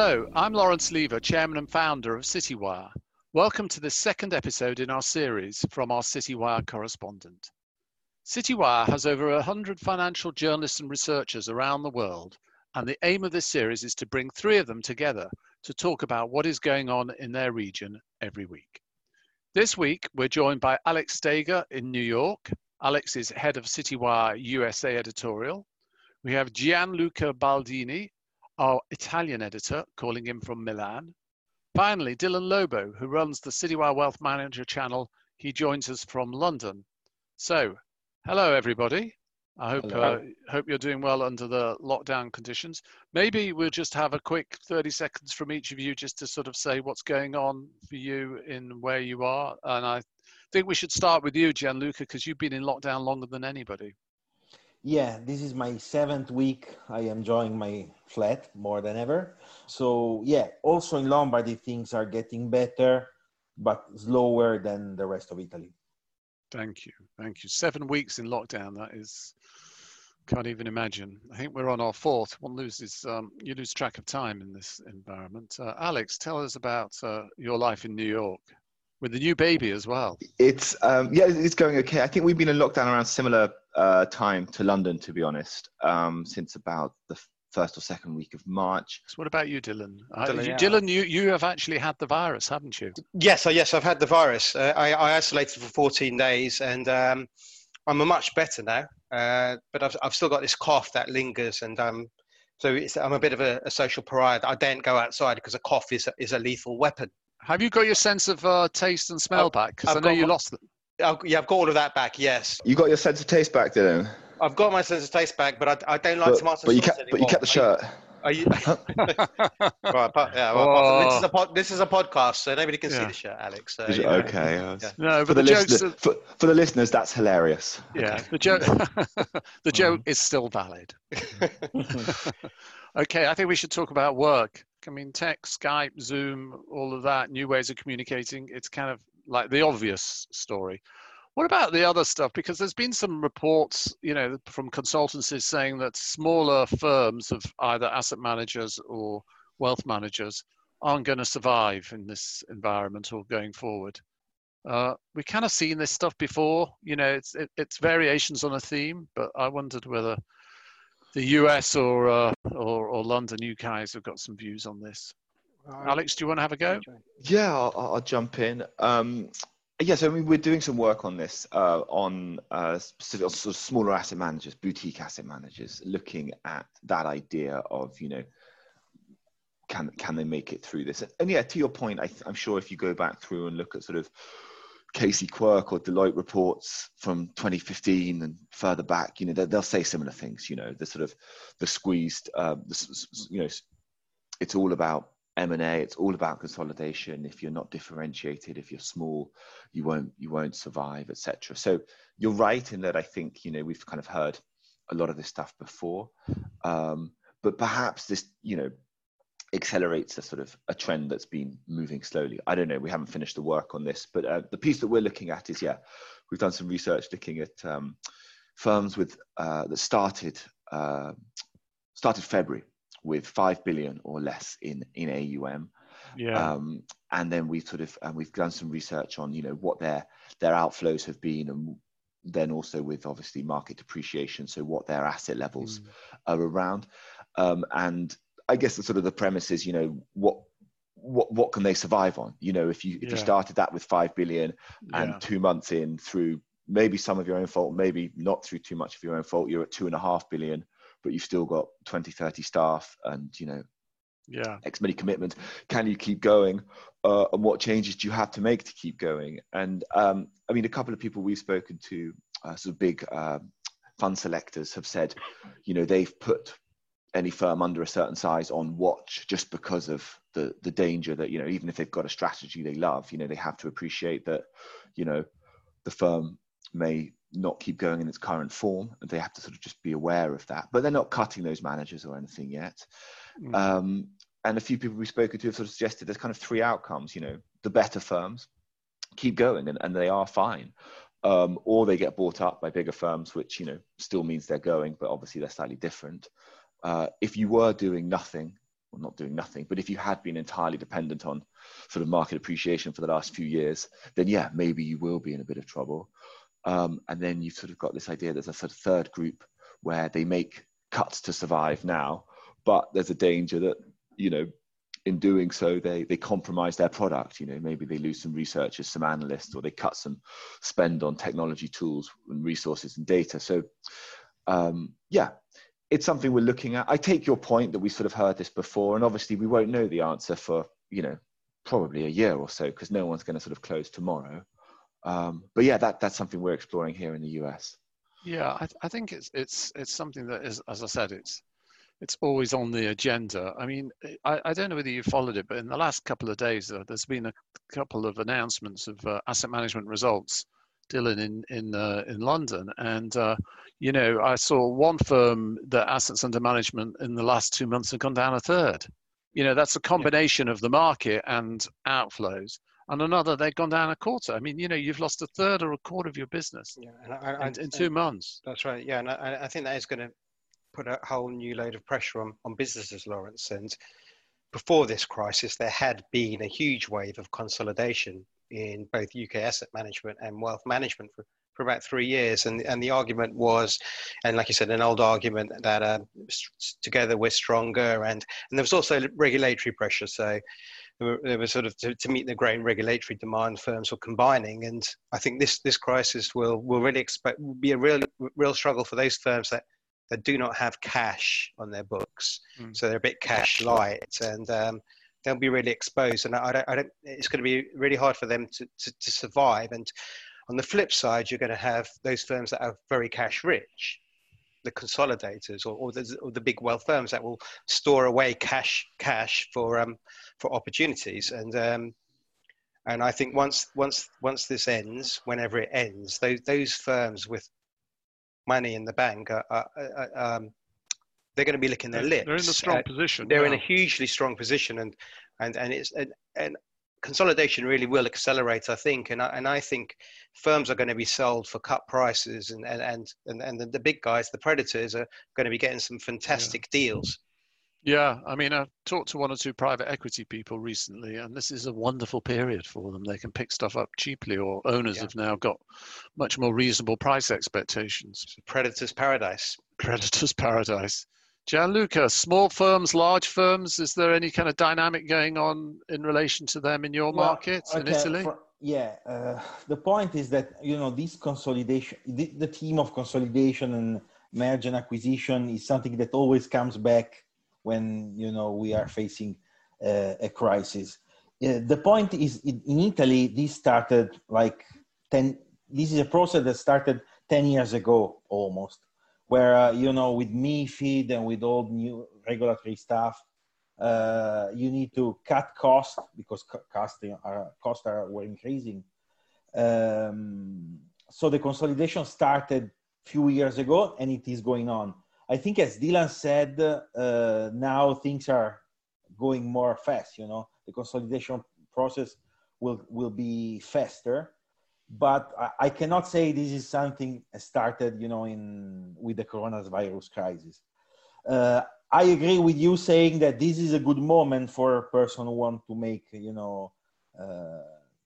Hello, I'm Lawrence Lever, Chairman and Founder of CityWire. Welcome to the second episode in our series from our CityWire correspondent. CityWire has over 100 financial journalists and researchers around the world, and the aim of this series is to bring three of them together to talk about what is going on in their region every week. This week, we're joined by Alex Steger in New York. Alex is head of CityWire USA editorial. We have Gianluca Baldini, our Italian editor, calling in from Milan. Finally, Dylan Lobo, who runs the Citywire Wealth Manager channel, he joins us from London. So, Hello, everybody. I hope uh, hope you're doing well under the lockdown conditions. Maybe we'll just have a quick 30 seconds from each of you just to sort of say what's going on for you in where you are. And I think we should start with you, Gianluca, because you've been in lockdown longer than anybody. Yeah, this is my seventh week. I am enjoying my flat more than ever. So yeah, also in Lombardy things are getting better, but slower than the rest of Italy. Thank you. Thank you. Seven weeks in lockdown. That is, can't even imagine. I think we're on our fourth. One loses, um, you lose track of time in this environment. Uh, Alex, tell us about uh, your life in New York with the new baby as well. It's, um, yeah, it's going okay. I think we've been in lockdown around similar uh, time to London, to be honest, um, since about the first or second week of March. So what about you, Dylan? Dylan, you, yeah. Dylan, you, you have actually had the virus, haven't you? Yes, uh, yes, I've had the virus. Uh, I, I, isolated for 14 days and um, I'm a much better now. Uh, but I've, I've still got this cough that lingers and um, so I'm a bit of a, a, social pariah. I don't go outside because a cough is a, is a lethal weapon. Have you got your sense of uh, taste and smell I've, back? Because I know you my, lost them. I've, yeah, I've got all of that back. Yes. You got your sense of taste back, Dylan. I've got my sense of taste back, but I, I don't like but, tomato but you kept, anymore. But you kept the shirt. Are you? right, but, yeah. Well, oh. this is a pod, this is a podcast, so nobody can yeah. see the shirt, Alex. So, you know. Okay. Yeah. No, for the, the listeners, for, for, the listeners, that's hilarious. Yeah, okay. the joke. the joke is still valid. okay, I think we should talk about work. I mean, tech, Skype, Zoom, all of that, new ways of communicating. It's kind of like the obvious story. What about the other stuff? Because there's been some reports, you know, from consultancies saying that smaller firms of either asset managers or wealth managers aren't going to survive in this environment or going forward. Uh, we kind of seen this stuff before. You know, it's it, it's variations on a theme, but I wondered whether the US or uh, or, or London, you guys have got some views on this. Alex, do you want to have a go? Yeah, I'll, I'll jump in. Um, Yes, I mean we're doing some work on this uh, on uh, specific sort of smaller asset managers, boutique asset managers, looking at that idea of you know can can they make it through this? And yeah, to your point, I am sure if you go back through and look at sort of Casey Quirk or Deloitte reports from 2015 and further back, you know they'll, say similar things. You know the sort of the squeezed, uh, the, you know, it's all about M&A, it's all about consolidation. If you're not differentiated, if you're small, you won't you won't survive, etc. So you're right in that I think you know we've kind of heard a lot of this stuff before, um, but perhaps this you know accelerates a sort of a trend that's been moving slowly. I don't know. We haven't finished the work on this, but uh, the piece that we're looking at is yeah, we've done some research looking at um, firms with uh, that started uh, started February with five billion or less in in AUM. Yeah. Um, and then we've sort of and we've done some research on you know what their their outflows have been and then also with obviously market depreciation so what their asset levels mm. are around um, and i guess the sort of the premise is you know what what what can they survive on you know if you if yeah. you started that with 5 billion and yeah. two months in through maybe some of your own fault maybe not through too much of your own fault you're at two and a half billion but you've still got 20, 30 staff and, you know, yeah. X many commitments. Can you keep going? Uh, and what changes do you have to make to keep going? And um, i mean a couple of people we've spoken to uh, sort of big uh, fund selectors have said you know they've put any firm under a certain size on watch just because of the the danger that you know even if they've got a strategy they love you know they have to appreciate that you know the firm may not keep going in its current form. And they have to sort of just be aware of that. But they're not cutting those managers or anything yet. Mm. Um, and a few people we've spoken to have sort of suggested there's kind of three outcomes. You know, the better firms keep going and, and they are fine. Um, or they get bought up by bigger firms, which you know still means they're going, but obviously they're slightly different. Uh, if you were doing nothing, well, not doing nothing, but if you had been entirely dependent on sort of market appreciation for the last few years, then yeah, maybe you will be in a bit of trouble. Um, and then you've sort of got this idea there's a sort of third group where they make cuts to survive now, but there's a danger that, you know, in doing so, they, they compromise their product. You know, maybe they lose some researchers, some analysts, or they cut some spend on technology tools and resources and data. So, um, yeah, it's something we're looking at. I take your point that we sort of heard this before, and obviously we won't know the answer for you know probably a year or so because no one's going to sort of close tomorrow. Um, but yeah, that that's something we're exploring here in the US. Yeah, I, I think it's it's it's something that is, as I said, it's it's always on the agenda. I mean, I, I don't know whether you followed it, but in the last couple of days, uh, there's been a couple of announcements of uh, asset management results. Dylan in in uh, in London, and uh, you know, I saw one firm that assets under management in the last two months have gone down a third. You know, that's a combination yeah. of the market and outflows and another they've gone down a quarter. I mean, you know, you've lost a third or a quarter of your business yeah, and I, I, in, in, two months. That's right. Yeah, and I, I think that is going to put a whole new load of pressure on, on businesses, Lawrence. And before this crisis, there had been a huge wave of consolidation in both UK asset management and wealth management for, for about three years. And, and the argument was, and like you said, an old argument that uh, together we're stronger. And, and there was also regulatory pressure. So there was sort of to, to meet the growing regulatory demand, firms were combining. And I think this, this crisis will, will really expect, will be a real, real struggle for those firms that that do not have cash on their books, mm. so they're a bit cash light, and um, they'll be really exposed. And I don't, I don't, it's going to be really hard for them to, to, to survive. And on the flip side, you're going to have those firms that are very cash rich, the consolidators or, or, the, or the big wealth firms that will store away cash cash for um, for opportunities. And um, and I think once once once this ends, whenever it ends, those those firms with money in the bank are, are, are um, they're going to be licking their lips. They're in a strong uh, position. They're in a hugely strong position, and and and it's and, and consolidation really will accelerate, I think, and I, and I think firms are going to be sold for cut prices, and and and and, the, the big guys, the predators, are going to be getting some fantastic yeah. deals. Yeah, I mean, I've talked to one or two private equity people recently, and this is a wonderful period for them. They can pick stuff up cheaply, or owners yeah. have now got much more reasonable price expectations. Predators paradise. Predators paradise. Gianluca, small firms, large firms, is there any kind of dynamic going on in relation to them in your well, market okay, in Italy? For, yeah, uh, the point is that, you know, this consolidation, the, the theme of consolidation and merge and acquisition is something that always comes back when you know we are facing uh, a crisis. Uh, the point is, in, in, Italy, this started like ten. This is a process that started ten years ago almost, where uh, you know with MiFID and with all new regulatory stuff, uh, you need to cut costs because costs are costs are were increasing. Um, so the consolidation started few years ago, and it is going on I think, as Dylan said, uh, now things are going more fast. You know, the consolidation process will will be faster, but I, I cannot say this is something started. You know, in with the coronavirus crisis. Uh, I agree with you saying that this is a good moment for a person who want to make, you know, uh,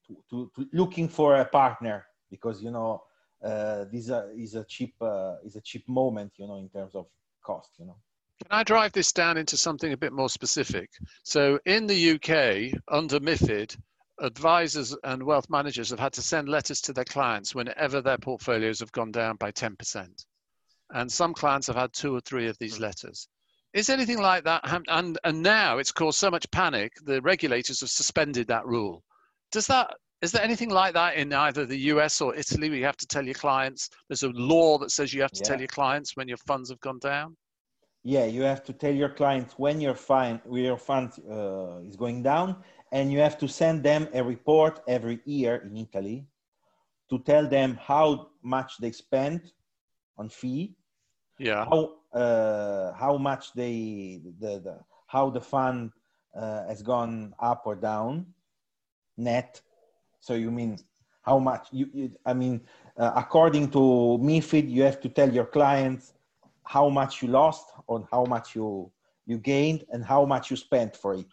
to, to, to looking for a partner because you know uh, this uh, is a cheap uh, is a cheap moment, you know, in terms of cost, you know. Can I drive this down into something a bit more specific? So in the UK, under MIFID, advisors and wealth managers have had to send letters to their clients whenever their portfolios have gone down by 10%. And some clients have had two or three of these letters. Is anything like that? And, and now it's caused so much panic, the regulators have suspended that rule. Does that is there anything like that in either the US or Italy where you have to tell your clients? There's a law that says you have to yeah. tell your clients when your funds have gone down. Yeah, you have to tell your clients when your fund when your fund uh, is going down, and you have to send them a report every year in Italy to tell them how much they spent on fee. Yeah. How uh, how much they the, the how the fund uh, has gone up or down net so you mean how much you, you I mean, uh, according to MIFID, you have to tell your clients how much you lost on how much you you gained and how much you spent for it.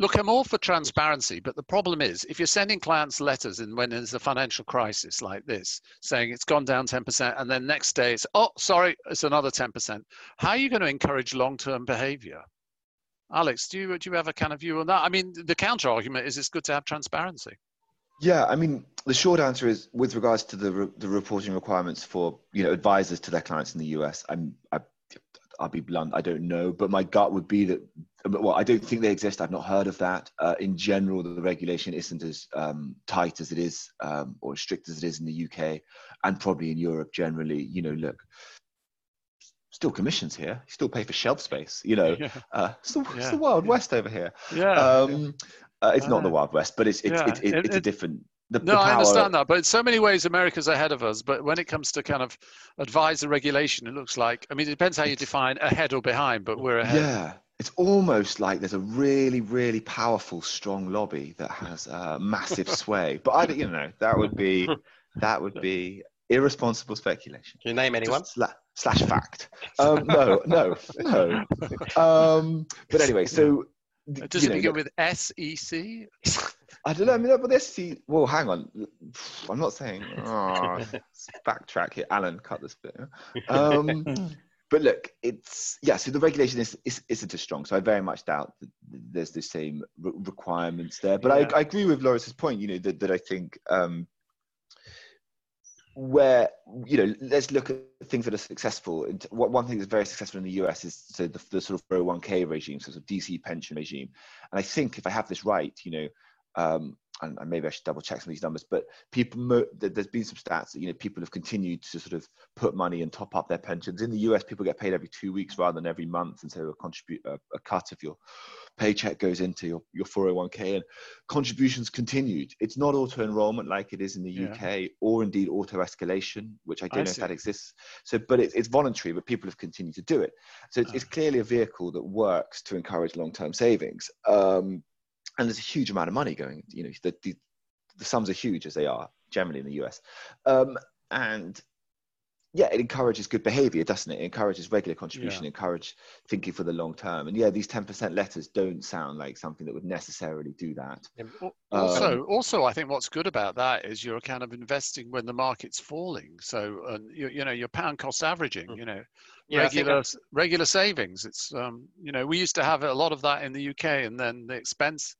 Look, I'm all for transparency, but the problem is if you're sending clients letters and when there's a financial crisis like this, saying it's gone down 10%, and then next day it's, oh, sorry, it's another 10%, how are you going to encourage long term behavior? Alex, do you, do you have a kind of view on that? I mean, the counter argument is it's good to have transparency. Yeah, I mean, the short answer is with regards to the re- the reporting requirements for you know advisors to their clients in the US. I'm I, I'll be blunt, I don't know, but my gut would be that well, I don't think they exist. I've not heard of that. Uh, in general, the regulation isn't as um, tight as it is um, or as strict as it is in the UK and probably in Europe generally. You know, look, still commissions here. You still pay for shelf space. You know, yeah. uh, it's, the, yeah. it's, the, Wild yeah. West over here. Yeah. Um, uh, it's not the Wild West, but it's it's it's, it's, it's a different the, no, the I understand that, but in so many ways, America's ahead of us. But when it comes to kind of advisor regulation, it looks like I mean, it depends how you define ahead or behind, but we're ahead. Yeah, it's almost like there's a really, really powerful, strong lobby that has uh, massive sway. But I, you know, that would be that would be irresponsible speculation. Can you name anyone? Sla- slash fact. Um, no, no, no. Um, but anyway, so does it know, begin with S E C? I don't know. I mean, but this see. Well, hang on. I'm not saying. Oh, backtrack here, Alan. Cut this bit. Um, but look, it's yeah. So the regulation is, is isn't as strong. So I very much doubt that there's the same re- requirements there. But yeah. I, I agree with Lawrence's point. You know that that I think um, where you know let's look at things that are successful and one thing that's very successful in the us is so the, the sort of 401k regime so sort of dc pension regime and i think if i have this right you know um, and, maybe I should double check some of these numbers, but people, there's been some stats that, you know, people have continued to sort of put money and top up their pensions. In the US, people get paid every two weeks rather than every month. And so a contribute, a, a cut of your paycheck goes into your, your 401k and contributions continued. It's not auto enrollment like it is in the yeah. UK or indeed auto escalation, which I don't I know see. if that exists. So, but it, it's voluntary, but people have continued to do it. So it's, it's ah. clearly a vehicle that works to encourage long-term savings. Um, and there's a huge amount of money going. You know, the, the, the sums are huge as they are generally in the US, um, and yeah, it encourages good behavior, doesn't it? It encourages regular contribution, yeah. encourage thinking for the long term. And yeah, these 10% letters don't sound like something that would necessarily do that. Also, um, also, I think what's good about that is you're kind of investing when the market's falling. So, uh, you, you know, your pound cost averaging, mm. you know, yeah, regular regular savings. It's um, you know, we used to have a lot of that in the UK, and then the expense.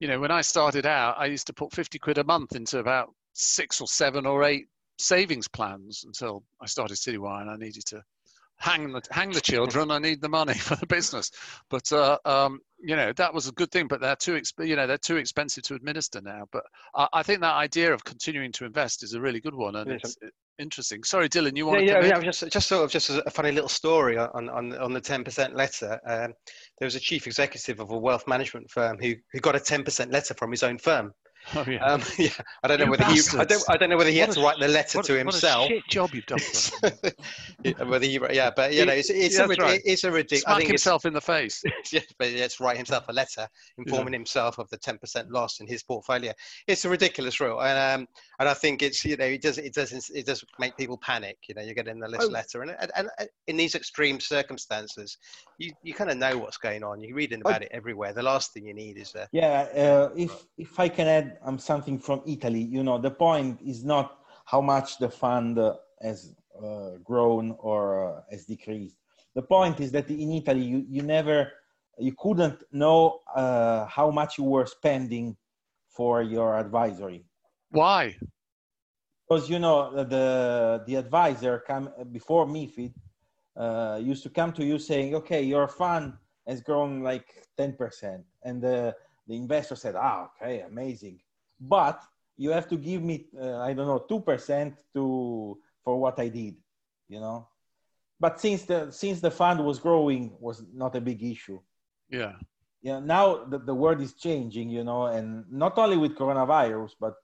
You know, when I started out, I used to put 50 quid a month into about six or seven or eight savings plans until I started Citywire and I needed to hang the hang the children. I need the money for the business, but uh, um, you know that was a good thing. But they're too exp- you know they're too expensive to administer now. But I, I, think that idea of continuing to invest is a really good one, and it's interesting. Sorry, Dylan, you want yeah, to? Yeah, yeah, just just sort of just a funny little story on on on the ten percent letter. Um, there was a chief executive of a wealth management firm who who got a ten percent letter from his own firm. Oh, yeah. Um, yeah. I don't know you whether bastards. he. I don't. I don't know whether he what had a, to write the letter what, to himself. What a shit job you've done. yeah, whether he, yeah, but you know, it's it's yeah, a, right. it's a ridiculous. Smack himself in the face. yeah, but let's write himself a letter informing yeah. himself of the ten percent loss in his portfolio. It's a ridiculous rule, and um, and I think it's you know it does it doesn't it does make people panic. You know, you're getting the list oh. letter, and, and, and in these extreme circumstances, you you kind of know what's going on. You're reading about oh. it everywhere. The last thing you need is a yeah. Uh, if if I can add um, something from Italy, you know, the point is not how much the fund uh, has uh, grown or uh, has decreased. The point is that in Italy, you, you never, you couldn't know uh, how much you were spending for your advisory. Why? Because you know the the advisor come before MiFID uh, used to come to you saying, "Okay, your fund has grown like ten percent," and the the investor said, "Ah, okay, amazing," but you have to give me uh, i don't know 2% to for what i did you know? But since the since the fund was growing was not a big issue. Yeah. Yeah now the, the world is changing you know and not only with coronavirus but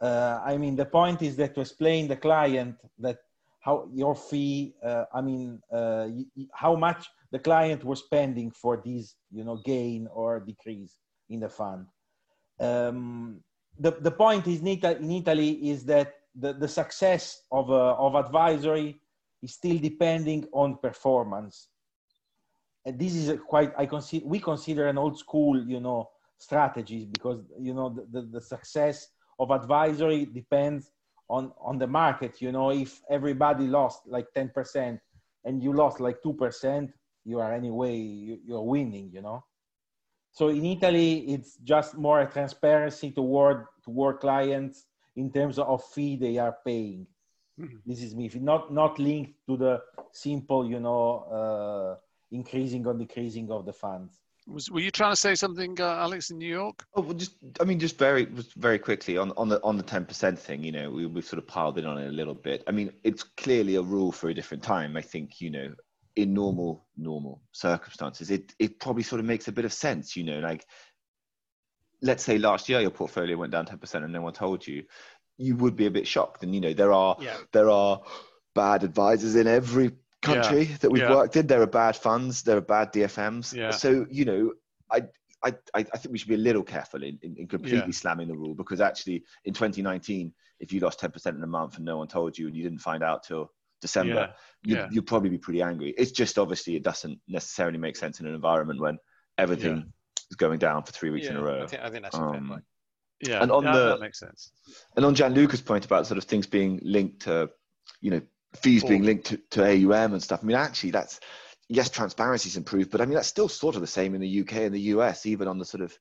uh, i mean the point is that to explain the client that how your fee uh, i mean uh, how much the client was spending for this you know gain or decrease in the fund um, the, the point is in Italy is that the, the success of, uh, of advisory is still depending on performance. and this is a quite I consider we consider an old school, you know, strategies because you know the, the, the success of advisory depends on on the market. You know, if everybody lost like ten percent and you lost like two percent, you are anyway you, you're winning. You know. So in Italy, it's just more a transparency toward toward clients in terms of fee they are paying. Mm-hmm. This is me, not not linked to the simple, you know, uh, increasing or decreasing of the funds. Was, were you trying to say something, uh, Alex, in New York? Oh, well, just I mean, just very, very quickly on, on the on the ten percent thing. You know, we we've sort of piled in on it a little bit. I mean, it's clearly a rule for a different time. I think you know, in normal normal circumstances, it it probably sort of makes a bit of sense. You know, like let's say last year your portfolio went down ten percent and no one told you, you would be a bit shocked. And you know, there are yeah. there are bad advisors in every country yeah. that we've yeah. worked in. There are bad funds, there are bad DFMs. So, you know, I, I, I think we should be a little careful in, in, in completely slamming the rule because actually in 2019, if you lost 10% in a month and no one told you and you didn't find out till December, You'd, yeah. you'd probably be pretty angry. It's just obviously it doesn't necessarily make sense in an environment when everything is going down for three weeks in a row. I think, I think that's um, fair point. Yeah, and on the, that makes sense. And on Gianluca's point about sort of things being linked to, you know, fees being linked to, to AUM and stuff. I mean, actually, that's yes, transparency's improved, but I mean, that's still sort of the same in the UK and the US, even on the sort of,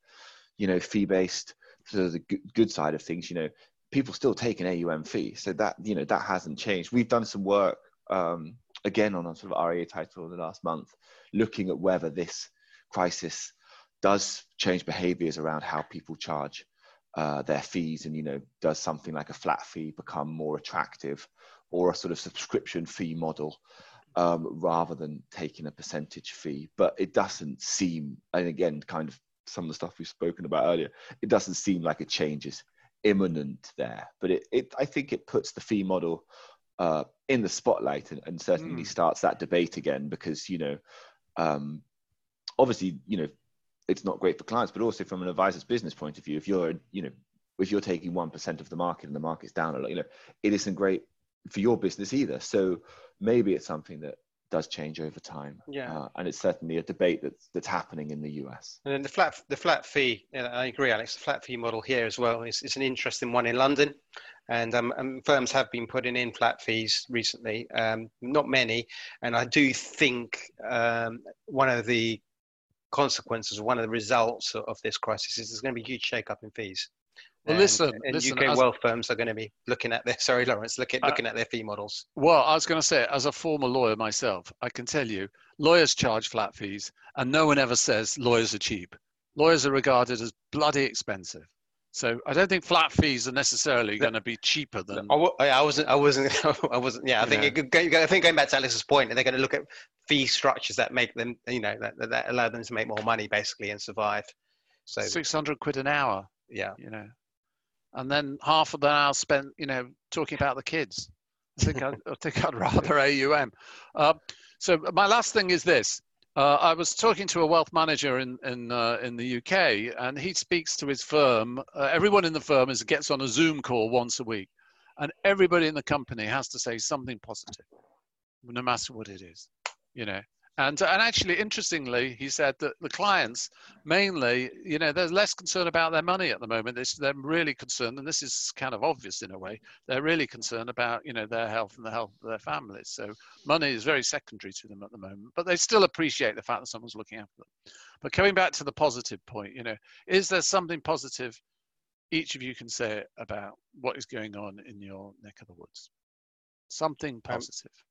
you know, fee based, sort of the good side of things. You know, people still take an AUM fee, so that you know that hasn't changed. We've done some work um, again on a sort of RIA title in the last month, looking at whether this crisis does change behaviors around how people charge uh, their fees and you know does something like a flat fee become more attractive or a sort of subscription fee model um, rather than taking a percentage fee. But it doesn't seem, and again, kind of some of the stuff we've spoken about earlier, it doesn't seem like it change is imminent there. But it, it I think it puts the fee model uh, in the spotlight and, and certainly mm. starts that debate again because, you know, um, obviously, you know, it's not great for clients, but also from an advisor's business point of view, if you're, you know, if you're taking 1% of the market and the market's down a lot, you know, it isn't great for your business either. So maybe it's something that does change over time. Yeah, uh, and it's certainly a debate that's that's happening in the US. And then the flat the flat fee. I agree, Alex. The flat fee model here as well is, is an interesting one in London, and, um, and firms have been putting in flat fees recently. Um, not many, and I do think um, one of the consequences, one of the results of this crisis is there's going to be a huge shake up in fees. Well, and, listen, and listen, UK as, wealth firms are going to be looking at their sorry, Lawrence, look at, looking uh, at their fee models. Well, I was going to say, as a former lawyer myself, I can tell you, lawyers charge flat fees, and no one ever says lawyers are cheap. Lawyers are regarded as bloody expensive. So I don't think flat fees are necessarily going to be cheaper than. I, I wasn't. I wasn't. I wasn't. Yeah, I think. It, I think going back to Alex's point, they're going to look at fee structures that make them, you know, that, that allow them to make more money basically and survive. So six hundred quid an hour. Yeah. You know and then half of the hour spent, you know, talking about the kids. I think I'd, I think I'd rather AUM. Uh, so my last thing is this. Uh, I was talking to a wealth manager in in uh, in the UK, and he speaks to his firm. Uh, everyone in the firm is gets on a Zoom call once a week, and everybody in the company has to say something positive, no matter what it is. You know, and, and actually, interestingly, he said that the clients mainly, you know, they're less concerned about their money at the moment. It's, they're really concerned, and this is kind of obvious in a way, they're really concerned about, you know, their health and the health of their families. So money is very secondary to them at the moment, but they still appreciate the fact that someone's looking after them. But coming back to the positive point, you know, is there something positive each of you can say about what is going on in your neck of the woods? Something um, positive. Um,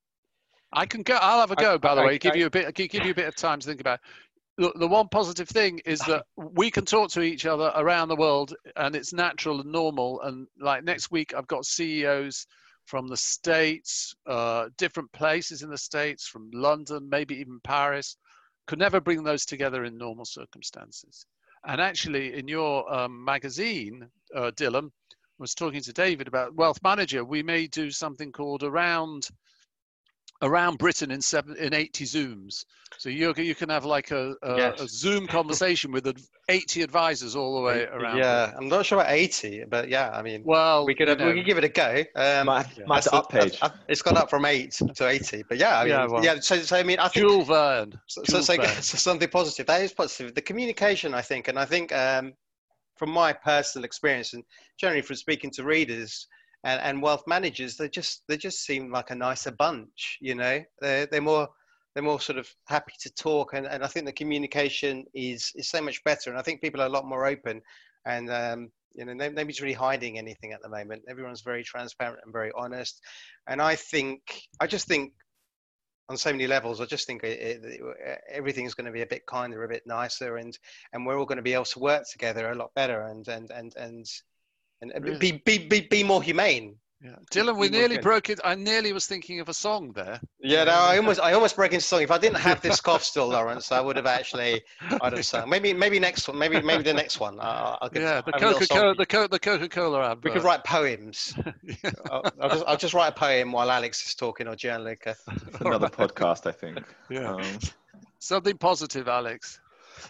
I can go. I'll have a go. I, by the I, way, I, give you a bit. Give you a bit of time to think about. The, the one positive thing is that we can talk to each other around the world, and it's natural and normal. And like next week, I've got CEOs from the states, uh, different places in the states, from London, maybe even Paris. Could never bring those together in normal circumstances. And actually, in your um, magazine, uh, Dylan was talking to David about Wealth Manager. We may do something called around around Britain in seven in 80 Zooms. So you you can have like a, a, Yes. a Zoom conversation with ad- 80 advisors all the way around. Yeah, I'm not sure about 80, but yeah, I mean, Well, we could you have, we could give it a go. Um, might, yeah. might have to that's up the- page. it's gone up from eight to 80, but yeah, I mean, Yeah, yeah. so, so I mean, I think Jules Verne. so, so, so, Verne. so something positive. That is positive. The communication, I think, and I think um, from my personal experience and generally from speaking to readers and, and wealth managers, they just they just seem like a nicer bunch. You know, they're they're more they're more sort of happy to talk, and, and I think the communication is is so much better. And I think people are a lot more open, and um, you know, nobody's really hiding anything at the moment. Everyone's very transparent and very honest. And I think I just think on so many levels. I just think it, it, everything's going to be a bit kinder, a bit nicer, and and we're all going to be able to work together a lot better, and and and and and Really? be, be be be more humane. Yeah. Dylan, we we nearly good. broke it. I nearly was thinking of a song there. Yeah, no, I almost I almost broke into song. If I didn't have this cough still, Lawrence, I would have actually I'd have sung. Maybe maybe next one, maybe maybe the next one. I'll, I'll give, Yeah, the have a little Coca song. Cola, the, Co- the Coca Cola advert. We could write poems. Yeah. I'll, I'll, just, I'll just write a poem while Alex is talking or Gianluca. Another podcast, I think. Yeah. Um, Something positive, Alex.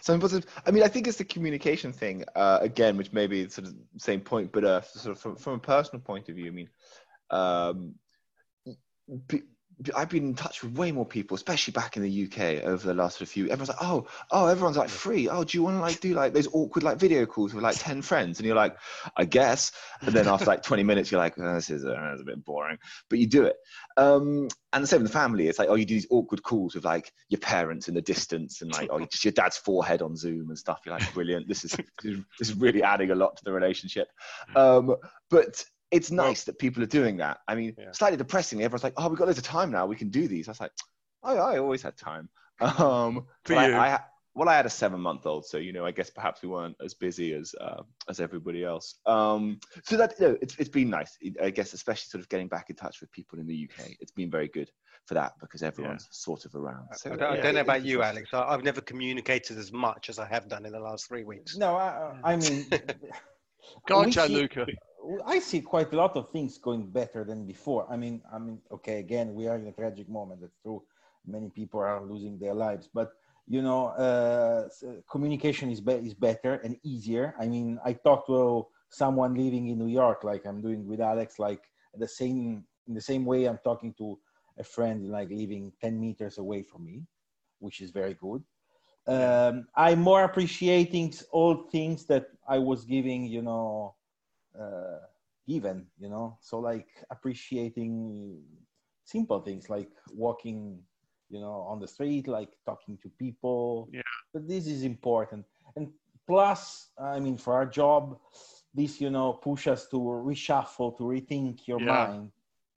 Something positive. I mean, I think it's the communication thing uh, again, which maybe it's sort of the same point, but uh, sort of from, from a personal point of view. I mean, um, be, I've been in touch with way more people, especially back in the UK over the last few. Everyone's like, oh, oh, everyone's like free. Oh, do you want to like do like those awkward like video calls with like ten friends? And you're like, I guess. And then after like 20 minutes, you're like, oh, this is uh, a bit boring, but you do it. Um, and the same with the family. It's like, oh, you do these awkward calls with like your parents in the distance, and like, oh, just your dad's forehead on Zoom and stuff. You're like, brilliant. This is this is really adding a lot to the relationship. Um, but it's nice that people are doing that. I mean, Yeah. slightly depressingly, everyone's like, oh, we've got loads of time now. We can do these. I was like, oh, I always had time. Um, For but you. I, I, well, I had a seven-month-old, so you know, I guess perhaps we weren't as busy as uh, as everybody else. Um, so that you know, it's it's been nice. I guess, especially sort of getting back in touch with people in the UK. It's been very good for that because everyone's sort of around. So, I don't, I don't know about you. Alex. I, I've never communicated as much as I have done in the last three weeks. No, I, I mean, Go on, we see- Gianluca. I see quite a lot of things going better than before. I mean, I mean, okay, again, we are in a tragic moment. That's true. Many people are losing their lives, but you know, uh, communication is be- is better and easier. I mean, I talked to someone living in New York, like I'm doing with Alex, like the same in the same way I'm talking to a friend like living 10 meters away from me, which is very good. Um, I'm more appreciating all things that I was giving, you know, uh, given, you know. So like appreciating simple things like walking, you know, on the street, like talking to people. Yeah. But this is important. And plus, I mean, for our job, this, you know, push us to reshuffle, to rethink your Yeah. mind.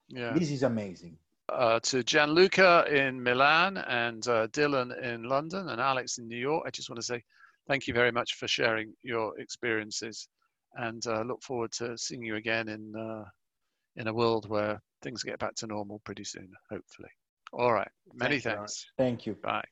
Yeah. This is amazing. uh, to Gianluca in Milan and uh, Dylan in London and Alex in New York. I just want to say thank you very much for sharing your experiences and uh, look forward to seeing you again in, uh, in a world where things get back to normal pretty soon, hopefully. All right. Many Thank you, thanks. Thank you. Bye.